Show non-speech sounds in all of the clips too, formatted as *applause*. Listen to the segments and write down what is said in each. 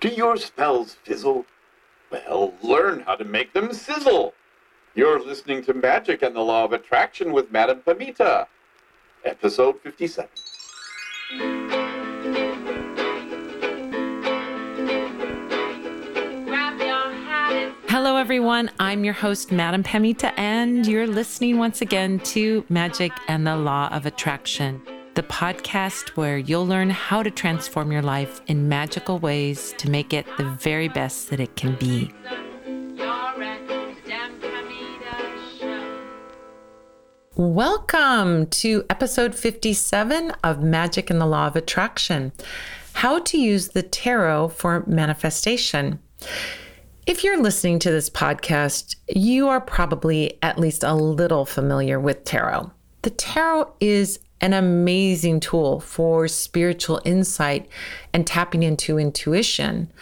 Do your spells fizzle? Well, learn how to make them sizzle. You're listening to Magic and the Law of Attraction with Madame Pamita, episode 57. Hello, everyone. I'm your host, Madame Pamita, and you're listening once again to Magic and the Law of Attraction the podcast where you'll learn how to transform your life in magical ways to make it the very best that it can be. Welcome to episode 57 of Magic and the Law of Attraction How to Use the Tarot for Manifestation. If you're listening to this podcast, you are probably at least a little familiar with tarot. The tarot is an amazing tool for spiritual insight and tapping into intuition.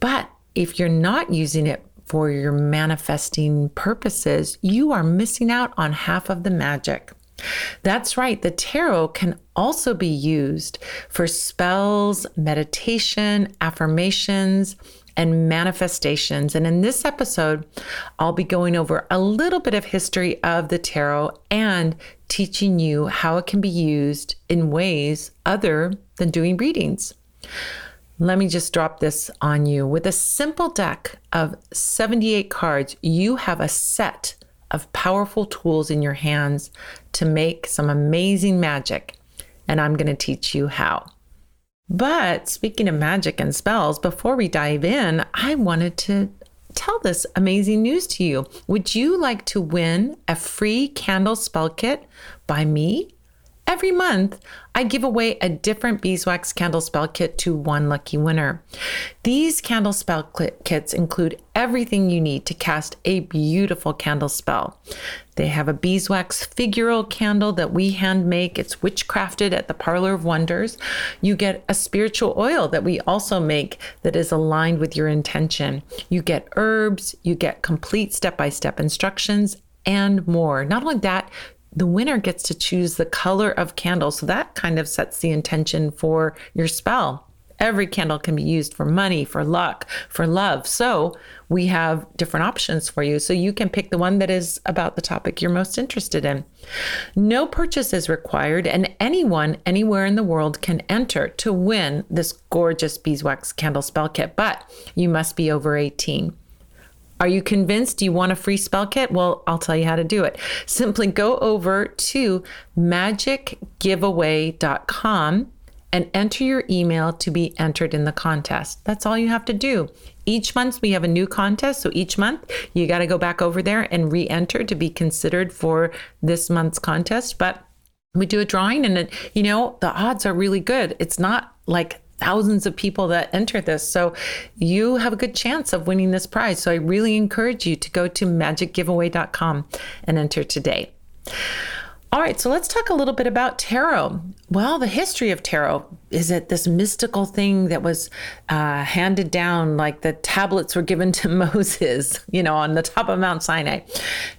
But if you're not using it for your manifesting purposes, you are missing out on half of the magic. That's right, the tarot can also be used for spells, meditation, affirmations, and manifestations. And in this episode, I'll be going over a little bit of history of the tarot and teaching you how it can be used in ways other than doing readings. Let me just drop this on you. With a simple deck of 78 cards, you have a set of powerful tools in your hands to make some amazing magic. And I'm going to teach you how. But speaking of magic and spells, before we dive in, I wanted to tell this amazing news to you. Would you like to win a free candle spell kit by me? Every month, I give away a different beeswax candle spell kit to one lucky winner. These candle spell kits include everything you need to cast a beautiful candle spell. They have a beeswax figural candle that we hand make. It's witchcrafted at the Parlor of Wonders. You get a spiritual oil that we also make that is aligned with your intention. You get herbs, you get complete step by step instructions, and more. Not only that, the winner gets to choose the color of candle. So that kind of sets the intention for your spell. Every candle can be used for money, for luck, for love. So we have different options for you. So you can pick the one that is about the topic you're most interested in. No purchase is required, and anyone anywhere in the world can enter to win this gorgeous beeswax candle spell kit, but you must be over 18. Are you convinced you want a free spell kit? Well, I'll tell you how to do it. Simply go over to magicgiveaway.com and enter your email to be entered in the contest. That's all you have to do. Each month we have a new contest, so each month you got to go back over there and re-enter to be considered for this month's contest, but we do a drawing and it, you know, the odds are really good. It's not like thousands of people that enter this. So you have a good chance of winning this prize. So I really encourage you to go to magicgiveaway.com and enter today. All right, so let's talk a little bit about tarot. Well, the history of tarot is it this mystical thing that was uh, handed down, like the tablets were given *laughs* to Moses, you know, on the top of Mount Sinai.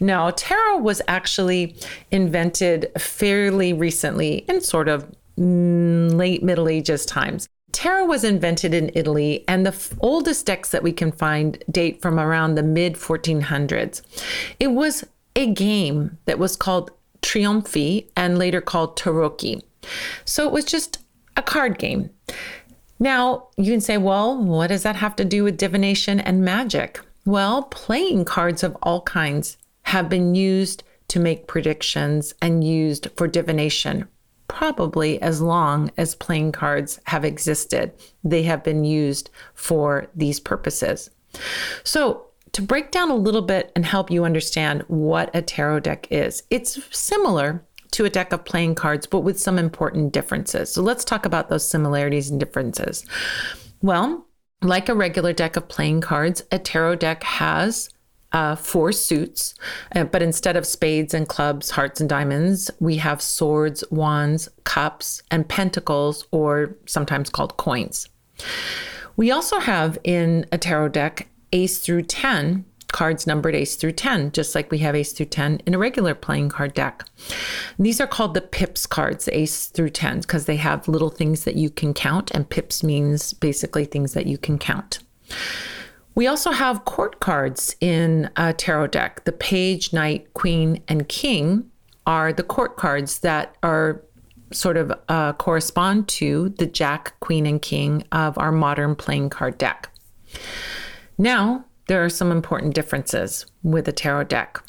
No, tarot was actually invented fairly recently in sort of mm, late Middle Ages times. Tarot was invented in Italy, and the f- oldest decks that we can find date from around the mid 1400s. It was a game that was called Trionfi and later called Tarocchi. So it was just a card game. Now, you can say, well, what does that have to do with divination and magic? Well, playing cards of all kinds have been used to make predictions and used for divination probably as long as playing cards have existed. They have been used for these purposes. So, to break down a little bit and help you understand what a tarot deck is, it's similar to a deck of playing cards, but with some important differences. So, let's talk about those similarities and differences. Well, like a regular deck of playing cards, a tarot deck has uh, four suits, uh, but instead of spades and clubs, hearts and diamonds, we have swords, wands, cups, and pentacles, or sometimes called coins. We also have in a tarot deck ace through 10 cards numbered ace through 10, just like we have ace through 10 in a regular playing card deck. These are called the pips cards, ace through 10, because they have little things that you can count, and pips means basically things that you can count. We also have court cards in a tarot deck. The page, knight, queen, and king are the court cards that are sort of uh, correspond to the jack, queen, and king of our modern playing card deck. Now, there are some important differences with a tarot deck.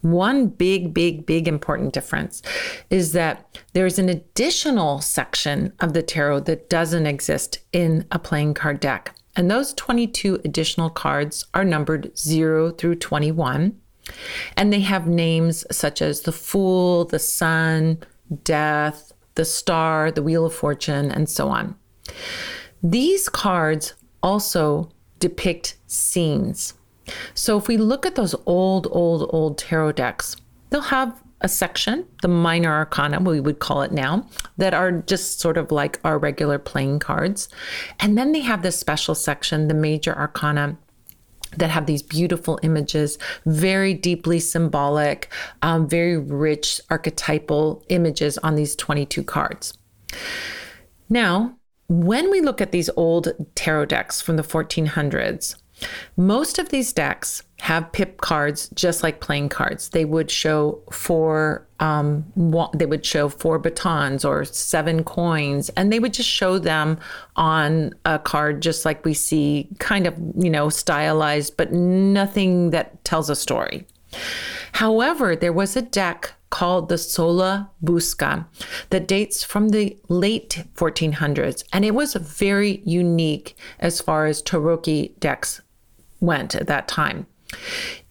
One big, big, big important difference is that there's an additional section of the tarot that doesn't exist in a playing card deck. And those 22 additional cards are numbered 0 through 21. And they have names such as the Fool, the Sun, Death, the Star, the Wheel of Fortune, and so on. These cards also depict scenes. So if we look at those old, old, old tarot decks, they'll have a section, the minor arcana, we would call it now, that are just sort of like our regular playing cards. And then they have this special section, the major arcana, that have these beautiful images, very deeply symbolic, um, very rich archetypal images on these 22 cards. Now, when we look at these old tarot decks from the 1400s, most of these decks have pip cards just like playing cards. They would show four um, they would show four batons or seven coins, and they would just show them on a card just like we see, kind of you know stylized, but nothing that tells a story. However, there was a deck called the Sola Busca that dates from the late 1400s, and it was very unique as far as Tarocchi decks went at that time.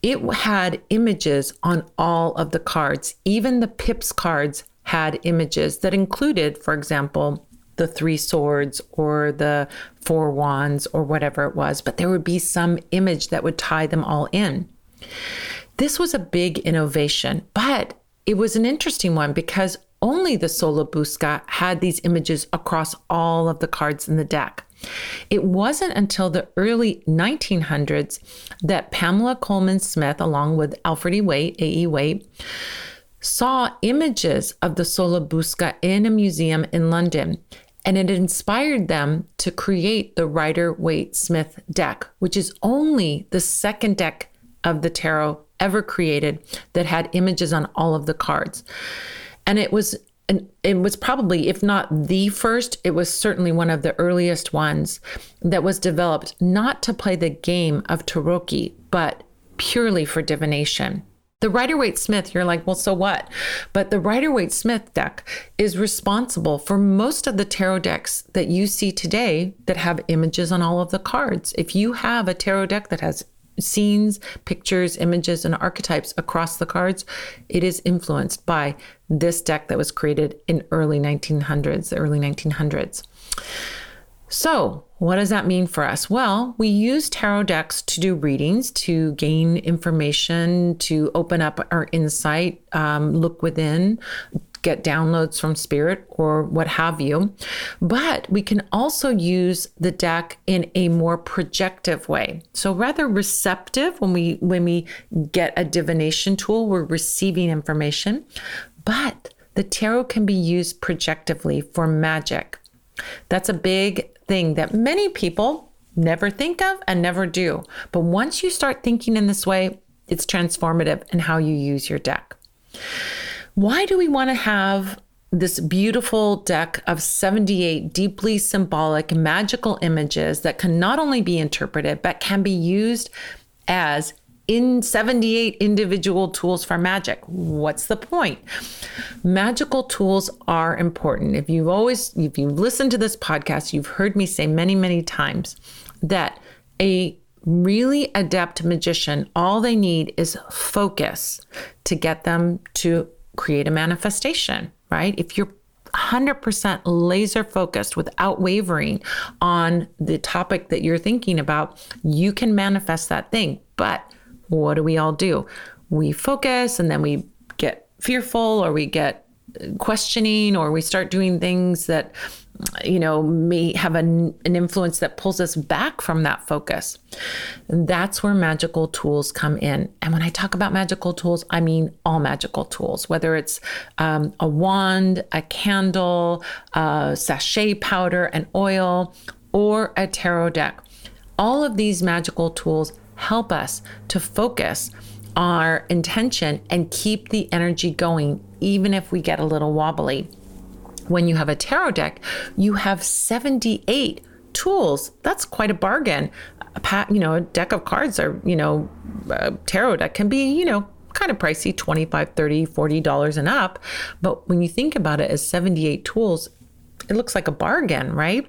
It had images on all of the cards. Even the pips cards had images that included, for example, the three swords or the four wands or whatever it was, but there would be some image that would tie them all in. This was a big innovation, but it was an interesting one because only the Sola Busca had these images across all of the cards in the deck. It wasn't until the early 1900s that Pamela Colman Smith, along with Alfred E. Waite, A.E. Waite, saw images of the Sola Busca in a museum in London. And it inspired them to create the Rider Waite Smith deck, which is only the second deck of the tarot ever created that had images on all of the cards. And it was it was probably, if not the first, it was certainly one of the earliest ones that was developed not to play the game of Tarocchi, but purely for divination. The Rider Waite Smith, you're like, well, so what? But the Rider Waite Smith deck is responsible for most of the tarot decks that you see today that have images on all of the cards. If you have a tarot deck that has scenes, pictures, images, and archetypes across the cards, it is influenced by this deck that was created in early 1900s, the early 1900s. So, what does that mean for us? Well, we use tarot decks to do readings, to gain information, to open up our insight, um, look within, get downloads from spirit or what have you. But we can also use the deck in a more projective way. So rather receptive when we when we get a divination tool, we're receiving information, but the tarot can be used projectively for magic. That's a big thing that many people never think of and never do. But once you start thinking in this way, it's transformative in how you use your deck. Why do we want to have this beautiful deck of 78 deeply symbolic, magical images that can not only be interpreted, but can be used as in 78 individual tools for magic. What's the point? Magical tools are important. If you've always, if you've listened to this podcast, you've heard me say many, many times that a really adept magician, all they need is focus to get them to create a manifestation, right? If you're 100% laser focused without wavering on the topic that you're thinking about, you can manifest that thing. But what do we all do? We focus and then we get fearful or we get questioning or we start doing things that you know, may have an, an influence that pulls us back from that focus. And that's where magical tools come in. And when I talk about magical tools, I mean all magical tools, whether it's um, a wand, a candle, a sachet powder, an oil, or a tarot deck. All of these magical tools help us to focus our intention and keep the energy going, even if we get a little wobbly. When you have a tarot deck, you have 78 tools. That's quite a bargain. A you know, a deck of cards are, you know, a tarot deck can be, you know, kind of pricey 25 30 40 dollars and up but when you think about it as 78 tools it looks like a bargain right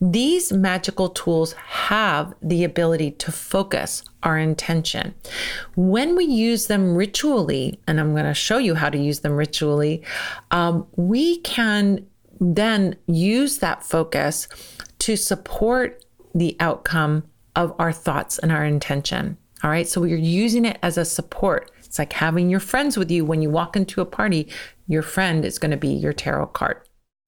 these magical tools have the ability to focus our intention. When we use them ritually, and I'm going to show you how to use them ritually, um, we can then use that focus to support the outcome of our thoughts and our intention. All right, so we're using it as a support. It's like having your friends with you when you walk into a party, your friend is going to be your tarot card.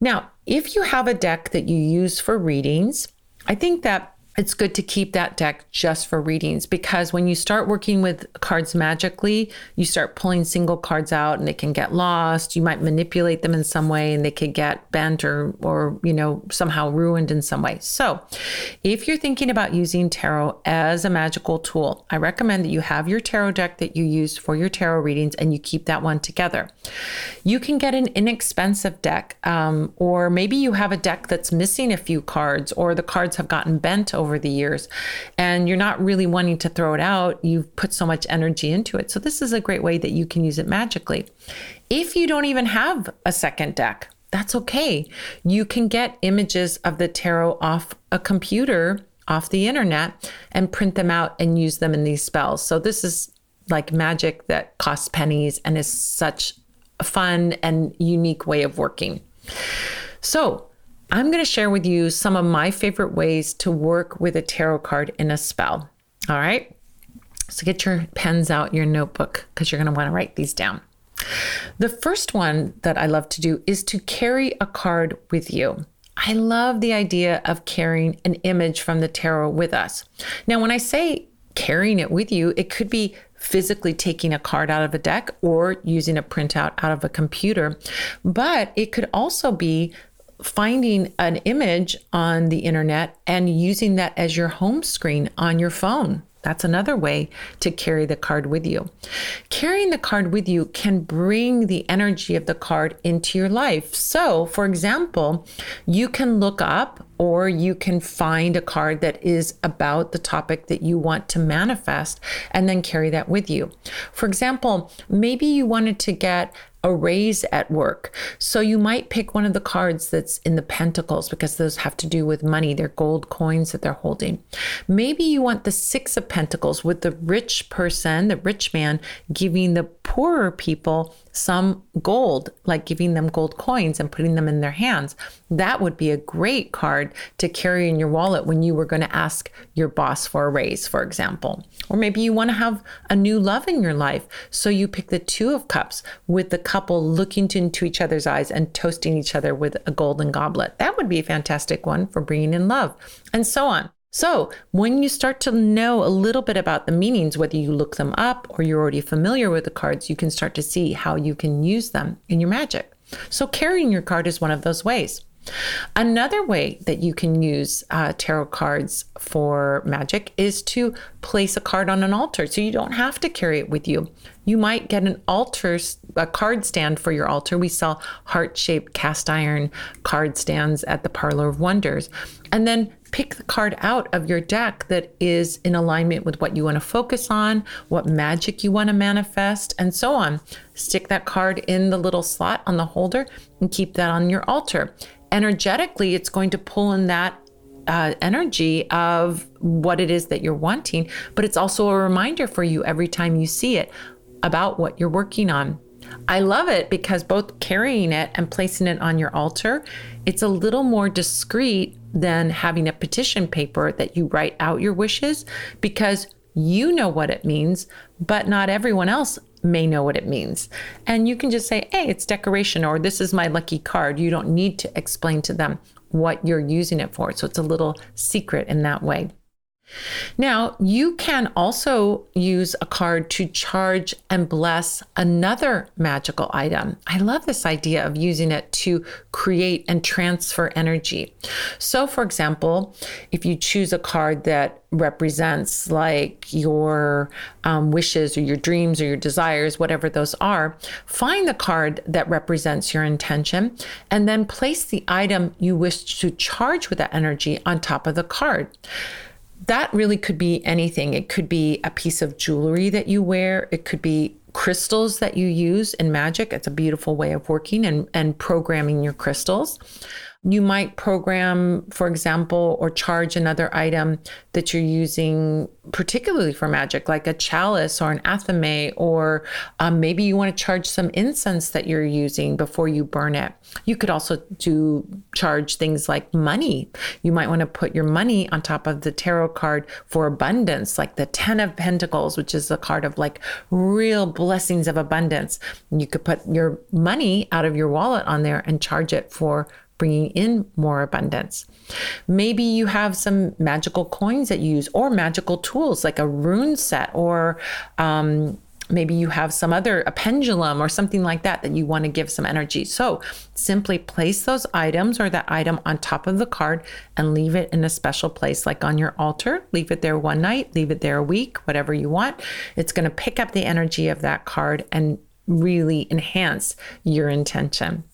Now, if you have a deck that you use for readings, I think that it's good to keep that deck just for readings because when you start working with cards magically, you start pulling single cards out and they can get lost. You might manipulate them in some way and they could get bent or or you know somehow ruined in some way. So, if you're thinking about using tarot as a magical tool, I recommend that you have your tarot deck that you use for your tarot readings and you keep that one together. You can get an inexpensive deck, um, or maybe you have a deck that's missing a few cards, or the cards have gotten bent over the years and you're not really wanting to throw it out. You've put so much energy into it. So, this is a great way that you can use it magically. If you don't even have a second deck, that's okay. You can get images of the tarot off a computer, off the internet, and print them out and use them in these spells. So, this is like magic that costs pennies and is such a fun and unique way of working. So, I'm going to share with you some of my favorite ways to work with a tarot card in a spell. All right. So get your pens out, your notebook, because you're going to want to write these down. The first one that I love to do is to carry a card with you. I love the idea of carrying an image from the tarot with us. Now, when I say carrying it with you, it could be physically taking a card out of a deck or using a printout out of a computer, but it could also be finding an image on the internet and using that as your home screen on your phone. That's another way to carry the card with you. Carrying the card with you can bring the energy of the card into your life. So, for example, you can look up or you can find a card that is about the topic that you want to manifest and then carry that with you. For example, maybe you wanted to get a raise at work. So you might pick one of the cards that's in the pentacles because those have to do with money. They're gold coins that they're holding. Maybe you want the six of pentacles with the rich person, the rich man, giving the poorer people some gold, like giving them gold coins and putting them in their hands. That would be a great card to carry in your wallet when you were going to ask your boss for a raise, for example. Or maybe you want to have a new love in your life. So you pick the Two of Cups with the couple looking into each other's eyes and toasting each other with a golden goblet. That would be a fantastic one for bringing in love, and so on. So, when you start to know a little bit about the meanings, whether you look them up or you're already familiar with the cards, you can start to see how you can use them in your magic. So, carrying your card is one of those ways. Another way that you can use uh, tarot cards for magic is to place a card on an altar. So you don't have to carry it with you. You might get an altar, a card stand for your altar. We sell heart shaped cast iron card stands at the Parlor of Wonders. And then pick the card out of your deck that is in alignment with what you want to focus on, what magic you want to manifest, and so on. Stick that card in the little slot on the holder and keep that on your altar. Energetically, it's going to pull in that uh, energy of what it is that you're wanting, but it's also a reminder for you every time you see it about what you're working on. I love it because both carrying it and placing it on your altar, it's a little more discreet than having a petition paper that you write out your wishes because you know what it means, but not everyone else may know what it means. And you can just say, hey, it's decoration, or this is my lucky card. You don't need to explain to them what you're using it for. So it's a little secret in that way. Now, you can also use a card to charge and bless another magical item. I love this idea of using it to create and transfer energy. So, for example, if you choose a card that represents like your um, wishes or your dreams or your desires, whatever those are, find the card that represents your intention and then place the item you wish to charge with that energy on top of the card that really could be anything. It could be a piece of jewelry that you wear, it could be crystals that you use in magic. It's a beautiful way of working and, and programming your crystals. You might program, for example, or charge another item that you're using particularly for magic, like a chalice or an athame, or um, maybe you want to charge some incense that you're using before you burn it. You could also do charge things like money. You might want to put your money on top of the tarot card for abundance, like the Ten of Pentacles, which is a card of like real blessings of abundance. You could put your money out of your wallet on there and charge it for bringing in more abundance. Maybe you have some magical coins that you use or magical tools like a rune set or um, maybe you have some other a pendulum or something like that that you want to give some energy. So simply place those items or that item on top of the card and leave it in a special place like on your altar. Leave it there one night leave it there a week whatever you want. It's going to pick up the energy of that card and really enhance your intention.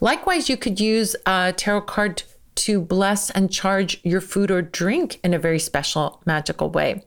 Likewise, you could use a tarot card to bless and charge your food or drink in a very special, magical way.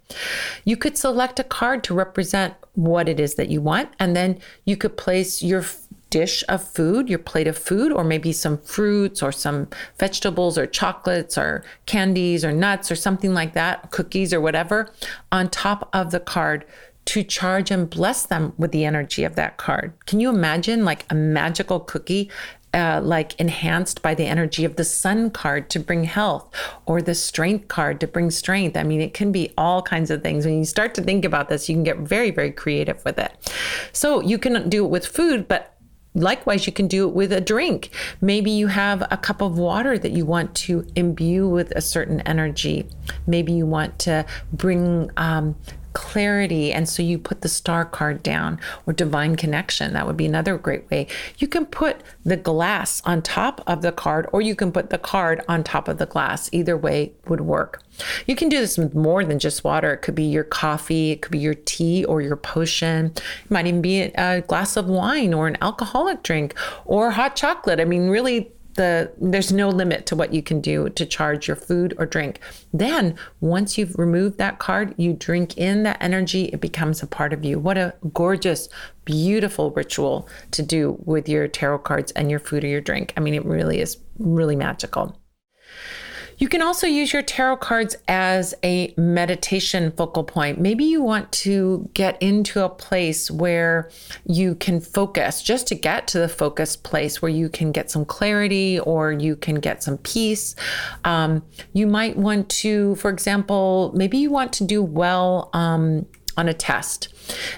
You could select a card to represent what it is that you want, and then you could place your dish of food, your plate of food, or maybe some fruits or some vegetables or chocolates or candies or nuts or something like that, cookies or whatever, on top of the card to charge and bless them with the energy of that card. Can you imagine like a magical cookie uh, like enhanced by the energy of the sun card to bring health or the strength card to bring strength. I mean, it can be all kinds of things. When you start to think about this, you can get very, very creative with it. So you can do it with food, but Likewise, you can do it with a drink. Maybe you have a cup of water that you want to imbue with a certain energy. Maybe you want to bring um, clarity. And so you put the star card down or divine connection. That would be another great way. You can put the glass on top of the card or you can put the card on top of the glass. Either way would work. You can do this with more than just water. It could be your coffee, it could be your tea or your potion. It might even be a glass of wine or an alcoholic drink or hot chocolate. I mean, really, the there's no limit to what you can do to charge your food or drink. Then once you've removed that card, you drink in that energy, it becomes a part of you. What a gorgeous, beautiful ritual to do with your tarot cards and your food or your drink. I mean, it really is really magical. You can also use your tarot cards as a meditation focal point. Maybe you want to get into a place where you can focus, just to get to the focused place where you can get some clarity or you can get some peace. Um, you might want to, for example, maybe you want to do well um, on a test.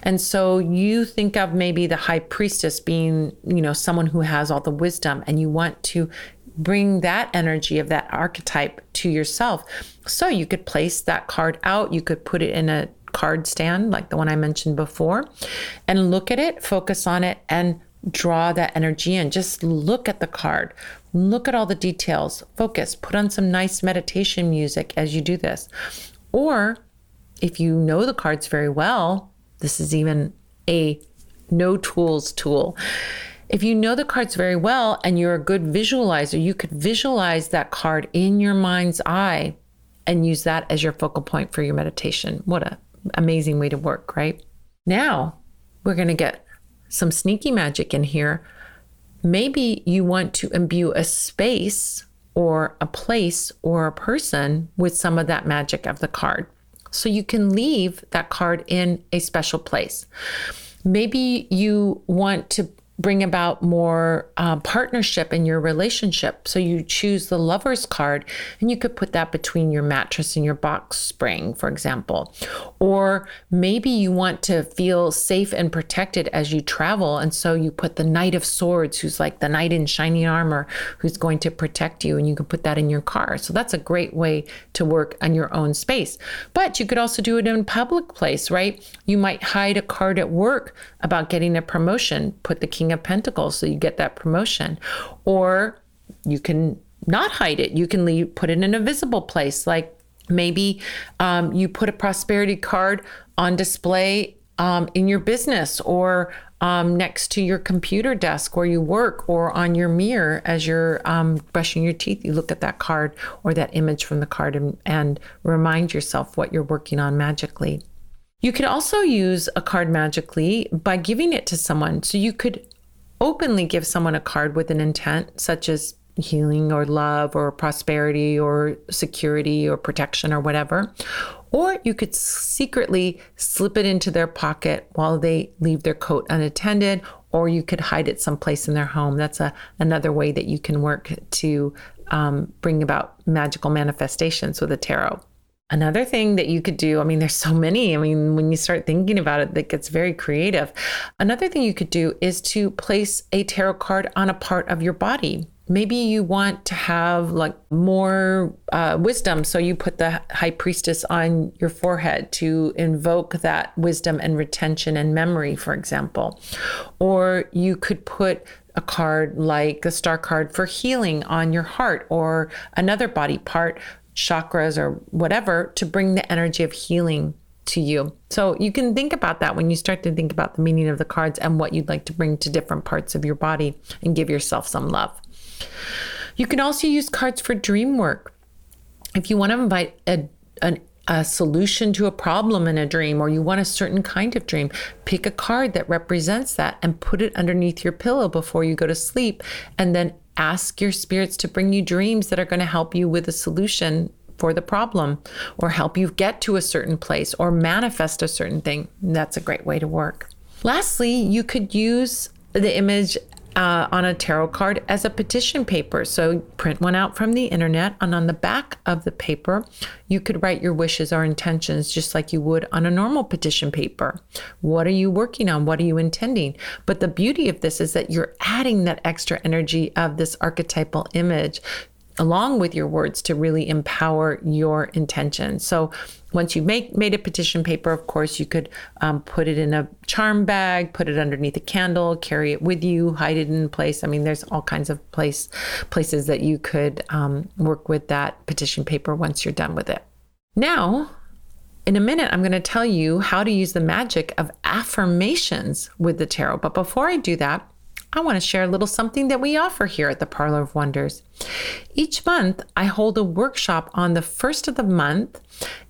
And so you think of maybe the high priestess being, you know, someone who has all the wisdom and you want to bring that energy of that archetype to yourself. So you could place that card out, you could put it in a card stand like the one I mentioned before, and look at it, focus on it, and draw that energy in. Just look at the card, look at all the details, focus, put on some nice meditation music as you do this. Or if you know the cards very well, this is even a no tools tool if you know the cards very well and you're a good visualizer, you could visualize that card in your mind's eye and use that as your focal point for your meditation. What a amazing way to work, right? Now, we're going to get some sneaky magic in here. Maybe you want to imbue a space or a place or a person with some of that magic of the card. So you can leave that card in a special place. Maybe you want to bring about more uh, partnership in your relationship. So you choose the lover's card and you could put that between your mattress and your box spring, for example. Or maybe you want to feel safe and protected as you travel. And so you put the Knight of Swords, who's like the knight in shining armor, who's going to protect you. And you can put that in your car. So that's a great way to work on your own space. But you could also do it in a public place, right? You might hide a card at work about getting a promotion, put the King of Pentacles so you get that promotion. Or you can not hide it. You can leave, put it in a visible place. Like maybe um, you put a prosperity card on display um, in your business or um, next to your computer desk where you work or on your mirror as you're um, brushing your teeth. You look at that card or that image from the card and, and remind yourself what you're working on magically. You could also use a card magically by giving it to someone. So you could openly give someone a card with an intent, such as healing or love or prosperity or security or protection or whatever. Or you could secretly slip it into their pocket while they leave their coat unattended, or you could hide it someplace in their home. That's a, another way that you can work to um, bring about magical manifestations with a tarot. Another thing that you could do, I mean, there's so many. I mean, when you start thinking about it, that gets very creative. Another thing you could do is to place a tarot card on a part of your body. Maybe you want to have like more uh, wisdom, so you put the high priestess on your forehead to invoke that wisdom and retention and memory, for example. Or you could put a card like a star card for healing on your heart or another body part chakras or whatever to bring the energy of healing to you. So you can think about that when you start to think about the meaning of the cards and what you'd like to bring to different parts of your body and give yourself some love. You can also use cards for dream work. If you want to invite a, an a solution to a problem in a dream or you want a certain kind of dream, pick a card that represents that and put it underneath your pillow before you go to sleep. And then ask your spirits to bring you dreams that are going to help you with a solution for the problem or help you get to a certain place or manifest a certain thing. That's a great way to work. Lastly, you could use the image uh, on a tarot card as a petition paper. So print one out from the internet, and on the back of the paper, you could write your wishes or intentions just like you would on a normal petition paper. What are you working on? What are you intending? But the beauty of this is that you're adding that extra energy of this archetypal image along with your words to really empower your intention. So once you make made a petition paper, of course, you could um, put it in a charm bag, put it underneath a candle, carry it with you, hide it in place. I mean, there's all kinds of place places that you could um, work with that petition paper once you're done with it. Now, in a minute, I'm going to tell you how to use the magic of affirmations with the tarot. But before I do that, I want to share a little something that we offer here at the Parlor of Wonders. Each month, I hold a workshop on the first of the month.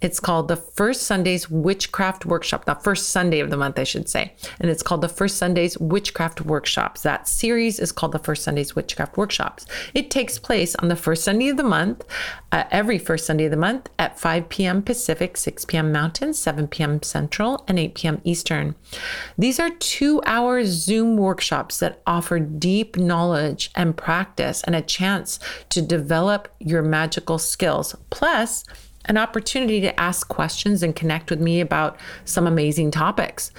It's called the First Sunday's Witchcraft Workshop, the first Sunday of the month, I should say. And it's called the First Sunday's Witchcraft Workshops. That series is called the First Sunday's Witchcraft Workshops. It takes place on the first Sunday of the month, uh, every first Sunday of the month at 5 p.m. Pacific, 6 p.m. Mountain, 7 p.m. Central, and 8 p.m. Eastern. These are two hour Zoom workshops that offer deep knowledge and practice and a chance to develop your magical skills, plus an opportunity to ask questions and connect with me about some amazing topics.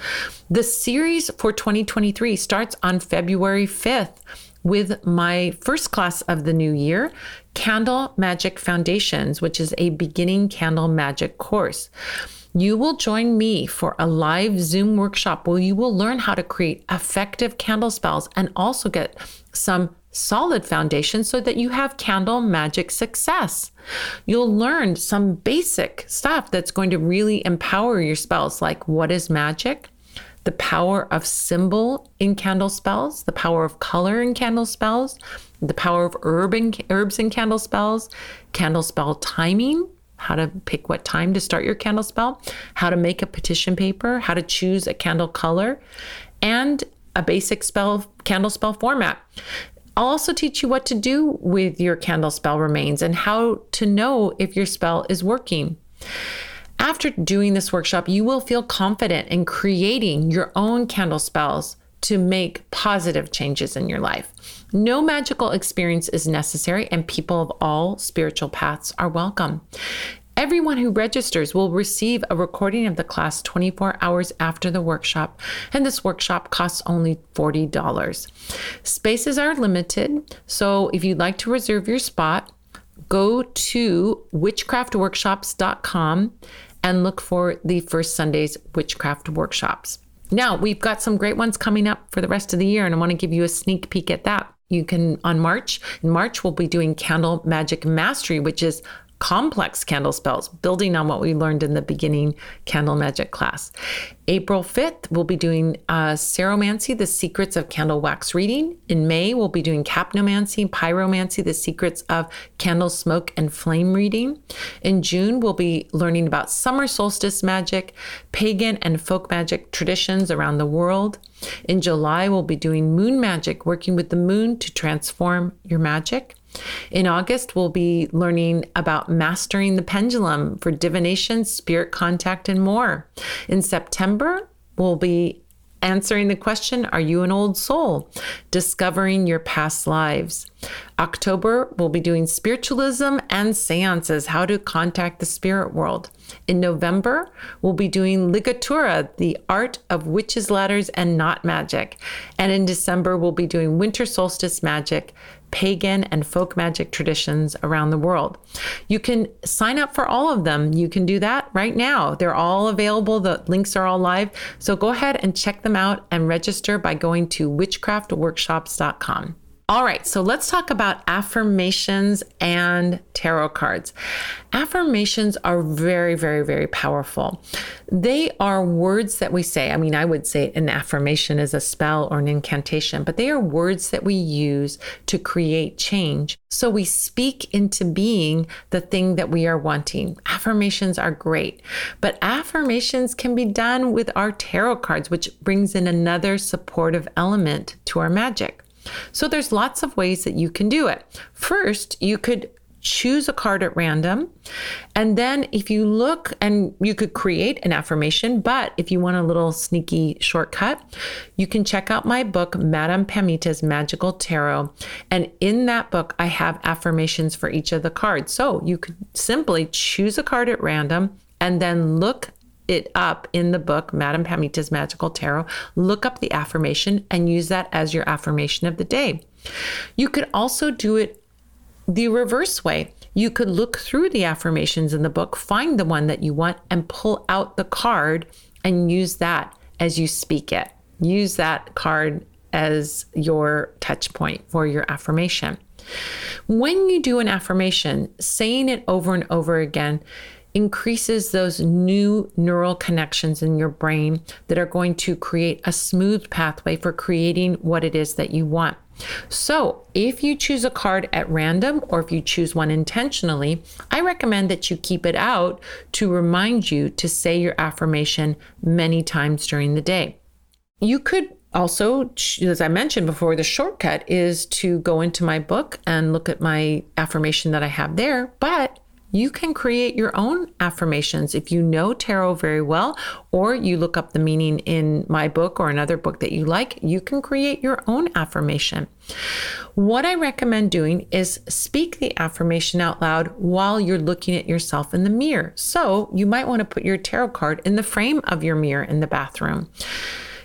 The series for 2023 starts on February 5th with my first class of the new year, Candle Magic Foundations, which is a beginning candle magic course. You will join me for a live Zoom workshop where you will learn how to create effective candle spells and also get some solid foundation so that you have candle magic success. You'll learn some basic stuff that's going to really empower your spells, like what is magic, the power of symbol in candle spells, the power of color in candle spells, the power of herb in, herbs in candle spells, candle spell timing, how to pick what time to start your candle spell, how to make a petition paper, how to choose a candle color, and a basic spell candle spell format. I'll also teach you what to do with your candle spell remains and how to know if your spell is working. After doing this workshop, you will feel confident in creating your own candle spells to make positive changes in your life. No magical experience is necessary, and people of all spiritual paths are welcome. Everyone who registers will receive a recording of the class 24 hours after the workshop, and this workshop costs only $40. Spaces are limited, so if you'd like to reserve your spot, go to witchcraftworkshops.com and look for the first Sunday's witchcraft workshops. Now, we've got some great ones coming up for the rest of the year, and I want to give you a sneak peek at that. You can, on March, in March, we'll be doing Candle Magic Mastery, which is complex candle spells, building on what we learned in the beginning candle magic class. April 5th, we'll be doing uh, Ceromancy, the secrets of candle wax reading. In May, we'll be doing Capnomancy, Pyromancy, the secrets of candle smoke and flame reading. In June, we'll be learning about summer solstice magic, pagan and folk magic traditions around the world. In July, we'll be doing moon magic, working with the moon to transform your magic. In August, we'll be learning about mastering the pendulum for divination, spirit contact, and more. In September, we'll be answering the question Are you an old soul? Discovering your past lives. October, we'll be doing spiritualism and seances, how to contact the spirit world. In November, we'll be doing ligatura, the art of witches' ladders and knot magic. And in December, we'll be doing winter solstice magic, pagan and folk magic traditions around the world. You can sign up for all of them. You can do that right now. They're all available. The links are all live. So go ahead and check them out and register by going to witchcraftworkshops.com. All right, so let's talk about affirmations and tarot cards. Affirmations are very, very, very powerful. They are words that we say. I mean, I would say an affirmation is a spell or an incantation, but they are words that we use to create change. So we speak into being the thing that we are wanting. Affirmations are great, but affirmations can be done with our tarot cards, which brings in another supportive element to our magic. So there's lots of ways that you can do it. First, you could choose a card at random. And then if you look and you could create an affirmation, but if you want a little sneaky shortcut, you can check out my book, Madame Pamita's Magical Tarot. And in that book, I have affirmations for each of the cards. So you could simply choose a card at random and then look it up in the book, Madame Pamita's Magical Tarot. Look up the affirmation and use that as your affirmation of the day. You could also do it the reverse way. You could look through the affirmations in the book, find the one that you want, and pull out the card and use that as you speak it. Use that card as your touch point for your affirmation. When you do an affirmation, saying it over and over again increases those new neural connections in your brain that are going to create a smooth pathway for creating what it is that you want. So, if you choose a card at random or if you choose one intentionally, I recommend that you keep it out to remind you to say your affirmation many times during the day. You could also, as I mentioned before, the shortcut is to go into my book and look at my affirmation that I have there, but you can create your own affirmations if you know tarot very well, or you look up the meaning in my book or another book that you like, you can create your own affirmation. What I recommend doing is speak the affirmation out loud while you're looking at yourself in the mirror. So you might want to put your tarot card in the frame of your mirror in the bathroom.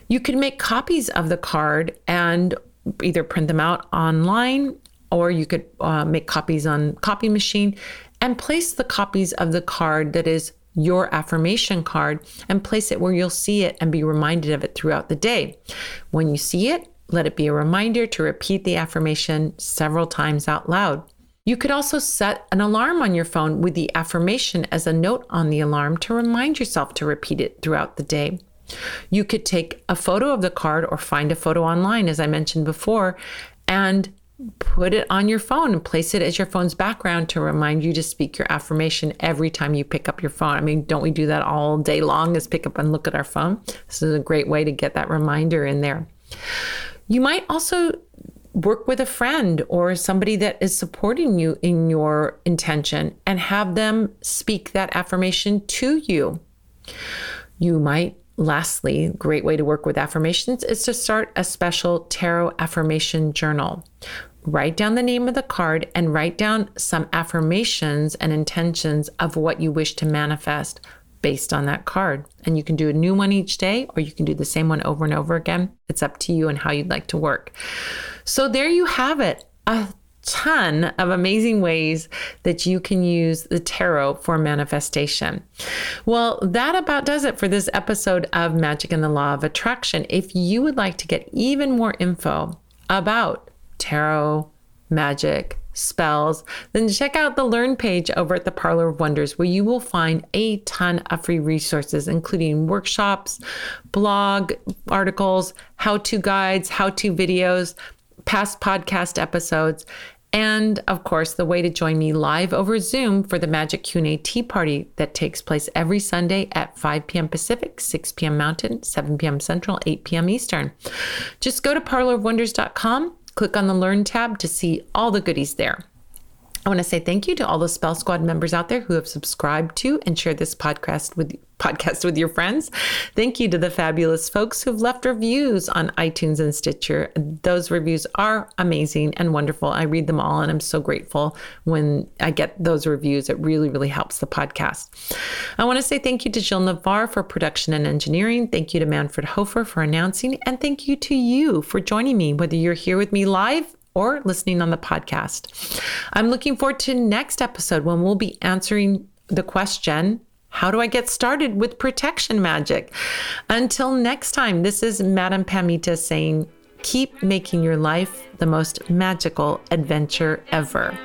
You can make copies of the card and either print them out online or you could uh, make copies on copy machine and place the copies of the card that is your affirmation card and place it where you'll see it and be reminded of it throughout the day. When you see it, let it be a reminder to repeat the affirmation several times out loud. You could also set an alarm on your phone with the affirmation as a note on the alarm to remind yourself to repeat it throughout the day. You could take a photo of the card or find a photo online, as I mentioned before, and put it on your phone and place it as your phone's background to remind you to speak your affirmation every time you pick up your phone. I mean, don't we do that all day long is pick up and look at our phone? This is a great way to get that reminder in there. You might also work with a friend or somebody that is supporting you in your intention and have them speak that affirmation to you. You might lastly, great way to work with affirmations is to start a special tarot affirmation journal. Write down the name of the card and write down some affirmations and intentions of what you wish to manifest based on that card. And you can do a new one each day or you can do the same one over and over again. It's up to you and how you'd like to work. So there you have it. A ton of amazing ways that you can use the tarot for manifestation. Well, that about does it for this episode of Magic and the Law of Attraction. If you would like to get even more info about tarot, magic, spells, then check out the Learn page over at the Parlor of Wonders, where you will find a ton of free resources, including workshops, blog articles, how to guides, how to videos, past podcast episodes, and of course, the way to join me live over Zoom for the Magic Q&A Tea Party that takes place every Sunday at 5 p.m. Pacific, 6 p.m. Mountain, 7 p.m. Central, 8 p.m. Eastern. Just go to parlorofwonders.com, click on the Learn tab to see all the goodies there. I want to say thank you to all the Spell Squad members out there who have subscribed to and shared this podcast with podcast with your friends. Thank you to the fabulous folks who've left reviews on iTunes and Stitcher. Those reviews are amazing and wonderful. I read them all and I'm so grateful when I get those reviews. It really, really helps the podcast. I want to say thank you to Jill Navarre for production and engineering. Thank you to Manfred Hofer for announcing. And thank you to you for joining me, whether you're here with me live or listening on the podcast. I'm looking forward to next episode when we'll be answering the question how do I get started with protection magic? Until next time, this is Madame Pamita saying, keep making your life the most magical adventure ever.